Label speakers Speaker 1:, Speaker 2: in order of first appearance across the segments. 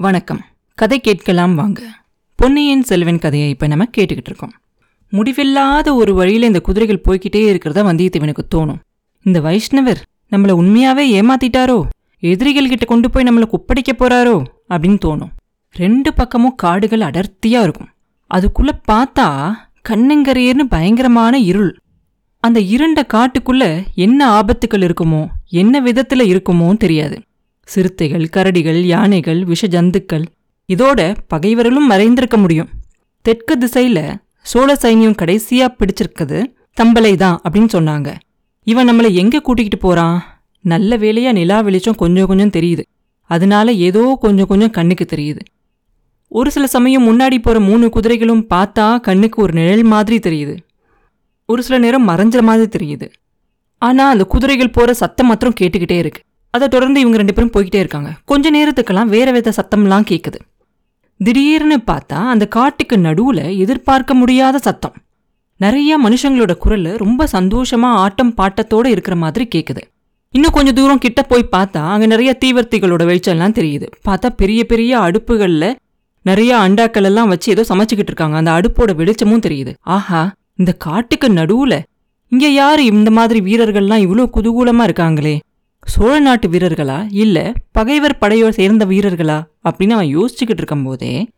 Speaker 1: வணக்கம். கதை கேட்கலாம் வாங்க. பொன்னியின் செல்வன் கதையை இப்போ நம்ம கேட்டுக்கிட்டு இருக்கோம். முடிவில்லாத ஒரு வழியில் இந்த குதிரைகள் போய்க்கிட்டே இருக்கிறதா வந்தியத்தேவனுக்கு தோணும். இந்த வைஷ்ணவர் நம்மளை உண்மையாவே ஏமாத்திட்டாரோ? எதிரிகள் கிட்ட கொண்டு போய் நம்மளை குப்படிக்க போறாரோ? அப்படின்னு தோணும். ரெண்டு பக்கமும் காடுகள் அடர்த்தியா இருக்கும். அதுக்குள்ள பார்த்தா கண்ணுங்கரையர்னு பயங்கரமான இருள். அந்த இருண்ட காட்டுக்குள்ள என்ன ஆபத்துக்கள் இருக்குமோ என்ன விதத்துல இருக்குமோ தெரியாது. சிறுத்தைகள் கரடிகள் யானைகள் விஷ ஜந்துக்கள் இதோட பகைவர்களும் மறைந்திருக்க முடியும். தெற்கு திசையில சோழ சைன்யம் கடைசியா பிடிச்சிருக்கிறது தம்பலை தான் அப்படின்னு சொன்னாங்க. இவன் நம்மளை எங்க கூட்டிக்கிட்டு போறான்? நல்ல வேலையா நிலா வெளிச்சம் கொஞ்சம் கொஞ்சம் தெரியுது. அதனால ஏதோ கொஞ்சம் கொஞ்சம் கண்ணுக்கு தெரியுது. ஒரு சில சமயம் முன்னாடி போற மூணு குதிரைகளும் பார்த்தா கண்ணுக்கு ஒரு நிழல் மாதிரி தெரியுது. ஒரு சில நேரம் மறைஞ்ச மாதிரி தெரியுது. ஆனா அந்த குதிரைகள் போற சத்தம் மாத்திரம் கேட்டுக்கிட்டே இருக்கு. அதை தொடர்ந்து இவங்க ரெண்டு பேரும் போய்கிட்டே இருக்காங்க. கொஞ்ச நேரத்துக்கெல்லாம் வேற வித சத்தம்லாம் கேட்குது திடீர்னு பார்த்தா அந்த காட்டுக்கு நடுவில் எதிர்பார்க்க முடியாத சத்தம். நிறைய மனுஷங்களோட குரல் ரொம்ப சந்தோஷமா ஆட்டம் பாட்டத்தோட இருக்கிற மாதிரி கேட்குது இன்னும் கொஞ்சம் தூரம் கிட்ட போய் பார்த்தா அங்கே நிறைய தீவர்த்திகளோட வெளிச்சம்லாம் தெரியுது. பார்த்தா பெரிய பெரிய அடுப்புகளில் நிறைய அண்டாக்கள் எல்லாம் வச்சு ஏதோ சமைச்சுக்கிட்டு இருக்காங்க. அந்த அடுப்போட வெளிச்சமும் தெரியுது. ஆஹா இந்த காட்டுக்கு நடுவில் இங்கே யார் இந்த மாதிரி வீரர்கள்லாம் இவ்வளோ குதூகூலமாக இருக்காங்களே? சோழ நாட்டு வீரர்களா? இல்லை பகைவர் படையோடு சேர்ந்த வீரர்களா? அப்படின்னு அவன் யோசிச்சுக்கிட்டு இருக்கும்போதே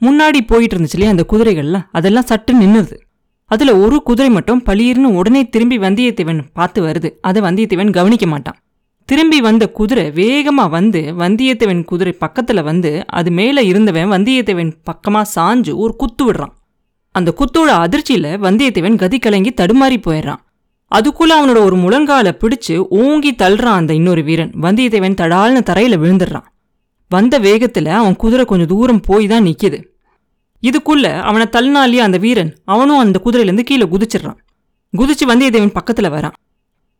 Speaker 1: முன்னாடி போயிட்டு இருந்துச்சுலே அந்த குதிரைகள்லாம்? அதெல்லாம் சட்டு நின்னுது. அதில் ஒரு குதிரை மட்டும் பளீர்னு உடனே திரும்பி வந்தியத்தேவன் பார்த்து வருது. அதை வந்தியத்தேவன் கவனிக்க மாட்டான். திரும்பி வந்த குதிரை வேகமாக வந்து வந்தியத்தேவன் குதிரை பக்கத்தில் வந்து அது மேலே இருந்தவன் வந்தியத்தேவன் பக்கமாக சாஞ்சு ஒரு குத்து விடுறான். அந்த குத்தோட அதிர்ச்சியில் வந்தியத்தேவன் கதி கலங்கி தடுமாறி போயிடுறான். அதுக்குள்ள அவனோட ஒரு முழங்கால பிடிச்சு ஓங்கி தள்ளுறான் அந்த இன்னொரு வீரன். வந்தியத்தேவன் தடால்னு தரையில விழுந்துடுறான். வந்த வேகத்துல அவன் குதிரை கொஞ்சம் தூரம் போய் தான் நிக்குது. இதுக்குள்ள அவனை தள்ளினாலேயே அந்த வீரன் அவனும் அந்த குதிரையிலேருந்து கீழே குதிச்சிடுறான். குதிச்சு வந்தியத்தேவன் பக்கத்துல வரான்.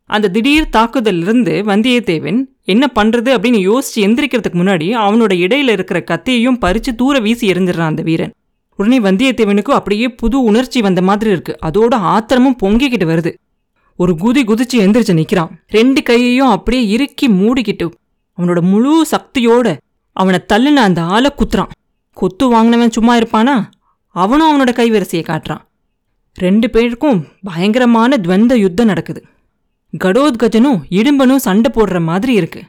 Speaker 1: அந்த திடீர் தாக்குதலிருந்து வந்தியத்தேவன் என்ன பண்றது அப்படின்னு யோசிச்சு எந்திரிக்கிறதுக்கு முன்னாடி அவனோட இடையில இருக்கிற கத்தியையும் பறிச்சு தூர வீசி எறிஞ்சிடறான் அந்த வீரன். உடனே வந்தியத்தேவனுக்கு அப்படியே புது உணர்ச்சி வந்த மாதிரி இருக்கு. அதோட ஆத்திரமும் பொங்கிக்கிட்டு வருது. ஒரு குதி குதிச்சு எந்திரிச்சு நிக்கிறான். ரெண்டு கையையும் அப்படியே இறுக்கி மூடிக்கிட்டு அவனோட முழு சக்தியோட அவனை தள்ளுன அந்த ஆளை குத்துறான். கொத்து வாங்கினவன் சும்மா இருப்பானா? அவனும் அவனோட கைவரிசையை காட்டுறான். ரெண்டு பேருக்கும் பயங்கரமான துவந்த யுத்தம் நடக்குது. கடோத்கஜனும் இடும்பனும் சண்டை போடுற மாதிரி இருக்கு.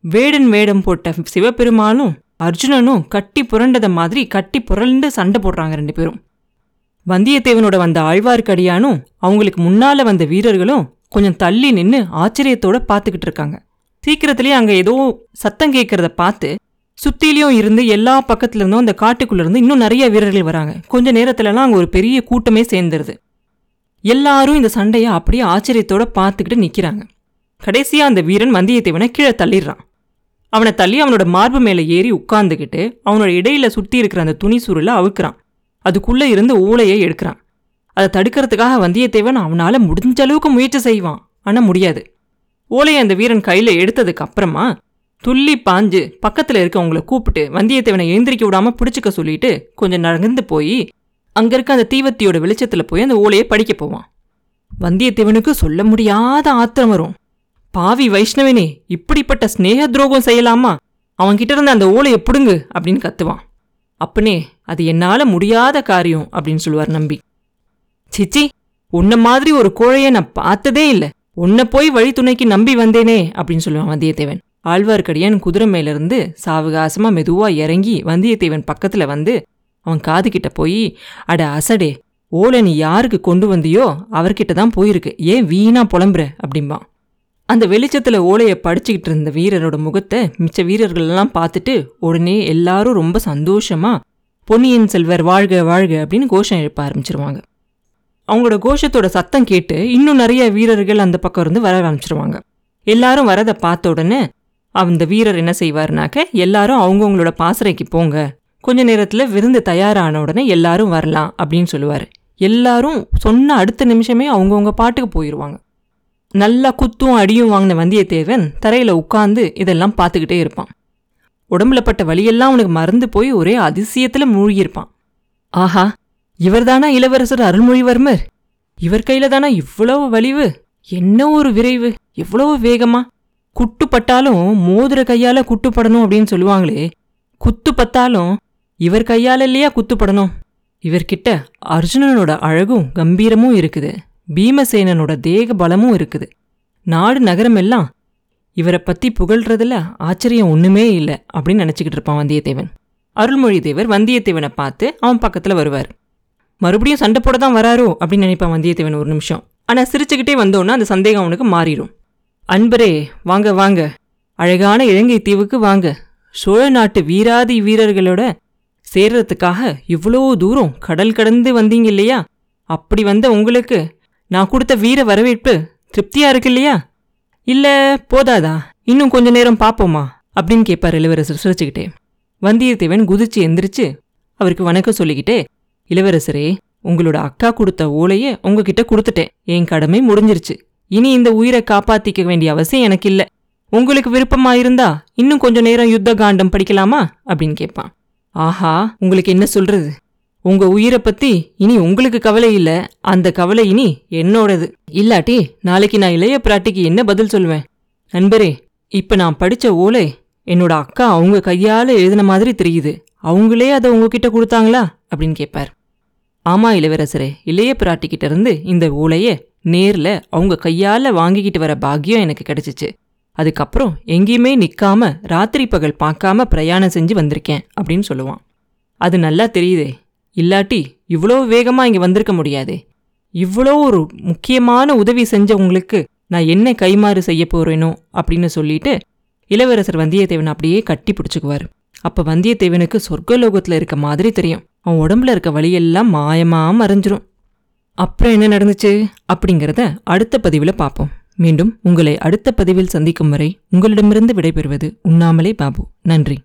Speaker 1: வேடன் வேடம் போட்ட சிவபெருமானும் அர்ஜுனனும் கட்டி புரண்டத மாதிரி கட்டி புரண்டு சண்டை போடுறாங்க ரெண்டு பேரும். வந்தியத்தேவனோட வந்த ஆழ்வார்க்கடியானும் அவங்களுக்கு முன்னால வந்த வீரர்களும் கொஞ்சம் தள்ளி நின்னு ஆச்சரியத்தோட பார்த்துக்கிட்டு இருக்காங்க. சீக்கிரத்திலேயே அங்க ஏதோ சத்தம் கேட்கறத பார்த்து சுத்திலையும் இருந்து எல்லா பக்கத்துல இருந்தும் அந்த காட்டுக்குள்ள இருந்து இன்னும் நிறைய வீரர்கள் வராங்க. கொஞ்ச நேரத்துலலாம் அங்கே ஒரு பெரிய கூட்டமே சேர்ந்துருது. எல்லாரும் இந்த சண்டையை அப்படியே ஆச்சரியத்தோட பார்த்துக்கிட்டு நிற்கிறாங்க கடைசியா அந்த வீரன் வந்தியத்தேவனை கீழே தள்ளிடுறான். அவனை தள்ளி அவனோட மார்பு மேலே ஏறி உட்காந்துக்கிட்டு அவனோட இடையில சுத்தி இருக்கிற அந்த துணி சுருளை அவுக்குறான். அதுக்குள்ளே இருந்து ஓலையை எடுக்கிறான். அதை தடுக்கிறதுக்காக வந்தியத்தேவன் அவனால் முடிஞ்ச அளவுக்கு முயற்சி செய்வான். ஆனால் முடியாது. ஓலையை அந்த வீரன் கையில் எடுத்ததுக்கு அப்புறமா துள்ளி பாஞ்சு பக்கத்தில் இருக்கவங்கள கூப்பிட்டு வந்தியத்தேவனை எழுந்திரிக்க விடாம பிடிச்சிக்க சொல்லிட்டு கொஞ்சம் நகர்ந்து போய் அங்கே இருக்க அந்த தீவத்தியோட வெளிச்சத்தில் போய் அந்த ஓலையை படிக்க போவான். வந்தியத்தேவனுக்கு சொல்ல முடியாத ஆத்திரம் வரும். பாவி வைஷ்ணவனே இப்படிப்பட்ட ஸ்னேக துரோகம் செய்யலாமா? அவன்கிட்ட இருந்த அந்த ஓலையை பிடுங்கு அப்படின்னு கத்துவான். அப்பனே அது என்னால் முடியாத காரியம் அப்படின்னு சொல்லுவார் நம்பி. சிச்சி உன்ன மாதிரி ஒரு கோழைய நான் பார்த்ததே இல்லை. உன்னை போய் வழித்துணைக்கு நம்பி வந்தேனே அப்படின்னு சொல்லுவான் வந்தியத்தேவன். ஆழ்வார்க்கடியான் குதிரை மேலிருந்து சாவகாசமாக மெதுவாக இறங்கி வந்தியத்தேவன் பக்கத்தில் வந்து அவன் காதுகிட்ட போய் அட அசடே ஓலை நீ யாருக்கு கொண்டு வந்தியோ அவர்கிட்ட தான் போயிருக்கு. ஏன் வீணா புலம்புற? அப்படிம்பான். அந்த வெளிச்சத்தில் ஓலையை படிச்சுக்கிட்டு இருந்த வீரரோட முகத்தை மிச்ச வீரர்கள்லாம் பார்த்துட்டு உடனே எல்லாரும் ரொம்ப சந்தோஷமா பொன்னியின் செல்வர் வாழ்க வாழ்க அப்படின்னு கோஷம் எழுப்ப ஆரம்பிச்சிருவாங்க. அவங்களோட கோஷத்தோட சத்தம் கேட்டு இன்னும் நிறைய வீரர்கள் அந்த பக்கம் இருந்து வர ஆரம்பிச்சிருவாங்க. எல்லாரும் வரதை பார்த்த உடனே அந்த வீரர் என்ன செய்வாருனாக்க எல்லாரும் அவங்கவுங்களோட பாசறைக்கு போங்க. கொஞ்ச நேரத்தில் விருந்து தயாரான உடனே எல்லாரும் வரலாம் அப்படின்னு சொல்லுவார். எல்லாரும் சொன்ன அடுத்த நிமிஷமே அவங்கவுங்க பாட்டுக்கு போயிடுவாங்க நல்லா குத்தும் அடியும் வாங்கின வந்தியத்தேவன் தரையில் உட்காந்து இதெல்லாம் பார்த்துக்கிட்டே இருப்பான். உடம்புல பட்ட வழியெல்லாம் அவனுக்கு மறந்து போய் ஒரே அதிசயத்துல மூழ்கியிருப்பான். ஆஹா இவர்தானா இளவரசர் அருள்மொழிவர்மர்? இவர் கையில தானா இவ்வளவு வலிவு? என்ன ஒரு விரைவு எவ்வளவு வேகமா? குட்டுப்பட்டாலும் மோதிர கையால குட்டுப்படணும் அப்படின்னு சொல்லுவாங்களே குத்து பத்தாலும் இவர் கையால இல்லையா குத்துப்படணும் இவர்கிட்ட அர்ஜுனனோட அழகும் கம்பீரமும் இருக்குது பீமசேனனோட தேக பலமும் இருக்குது. நாடு நகரம் எல்லாம் இவரை பற்றி புகழ்றதுல ஆச்சரியம் ஒன்றுமே இல்லை அப்படின்னு நினச்சிக்கிட்டு இருப்பான் வந்தியத்தேவன். அருள்மொழி தேவர் வந்தியத்தேவனை பார்த்து அவன் பக்கத்தில் வருவார். மறுபடியும் சண்டை போட தான் வராரோ அப்படின்னு நினைப்பான் வந்தியத்தேவன் ஒரு நிமிஷம். ஆனால் சிரிச்சுக்கிட்டே வந்தோன்னா அந்த சந்தேகம் அவனுக்கு மாறிடும். அன்பரே வாங்க வாங்க. அழகான இலங்கை தீவுக்கு வாங்க. சோழ நாட்டு வீராதி வீரர்களோட சேர்றதுக்காக இவ்வளோ தூரம் கடல் கடந்து வந்தீங்க இல்லையா? அப்படி வந்த உங்களுக்கு நான் கொடுத்த வீர வரவேற்பு திருப்தியா இருக்கு இல்லையா? இல்ல போதாதா? இன்னும் கொஞ்ச நேரம் பாப்போமா? அப்படின்னு கேட்பார் இளவரசர் சிரிச்சுக்கிட்டே. வந்தியத்தேவன் குதிச்சு எந்திரிச்சு அவருக்கு வணக்கம் சொல்லிக்கிட்டே இளவரசரே உங்களோட அக்கா கொடுத்த ஓலையை உங்ககிட்ட கொடுத்துட்டேன். என் கடமை முடிஞ்சிருச்சு. இனி இந்த உயிரை காப்பாத்திக்க வேண்டிய அவசியம் எனக்கு இல்லை உங்களுக்கு விருப்பமா இருந்தா இன்னும் கொஞ்ச நேரம் யுத்த காண்டம் படிக்கலாமா? அப்படின்னு கேட்பான். ஆஹா உங்களுக்கு என்ன சொல்றது? உங்க உயிரை பத்தி இனி உங்களுக்கு கவலை இல்ல. அந்த கவலை இனி என்னோடது. இல்லாட்டி நாளைக்கு நான் இளைய பிராட்டிக்கு என்ன பதில் சொல்லுவேன் நண்பரே இப்ப நான் படிச்ச ஓலை என்னோட அக்கா அவங்க கையால எழுதின மாதிரி தெரியுது. அவங்களே அதை உங்ககிட்ட கொடுத்தாங்களா? அப்படின்னு கேட்பார் ஆமா இளவரசரே இளைய பிராட்டிக்கிட்ட இருந்து இந்த ஓலைய நேர்ல அவங்க கையால வாங்கிக்கிட்டு வர பாக்கியம் எனக்கு கிடைச்சிச்சு. அதுக்கப்புறம் எங்கேயுமே நிற்காம ராத்திரி பகல் பார்க்காம பிரயாணம் செஞ்சு வந்திருக்கேன் அப்படின்னு சொல்லுவான். அது நல்லா தெரியுதே இல்லாட்டி இவ்வளோ வேகமாக இங்கே வந்திருக்க முடியாதே. இவ்வளோ ஒரு முக்கியமான உதவி செஞ்ச உங்களுக்கு நான் என்ன கைமாறு செய்ய போகிறேனோ அப்படின்னு சொல்லிட்டு இளவரசர் வந்தியத்தேவன் அப்படியே கட்டி பிடிச்சிக்குவார். அப்போ வந்தியத்தேவனுக்கு சொர்க்கலோகத்தில் இருக்க மாதிரி தெரியும். அவன் உடம்புல இருக்க வழியெல்லாம் மாயமாக மறைஞ்சிரும். அப்புறம் என்ன நடந்துச்சு அப்படிங்கிறத அடுத்த பதிவில் பார்ப்போம். மீண்டும் உங்களை அடுத்த பதிவில் சந்திக்கும் வரை உங்களிடமிருந்து விடைபெறுவது உண்ணாமலே பாபு. நன்றி.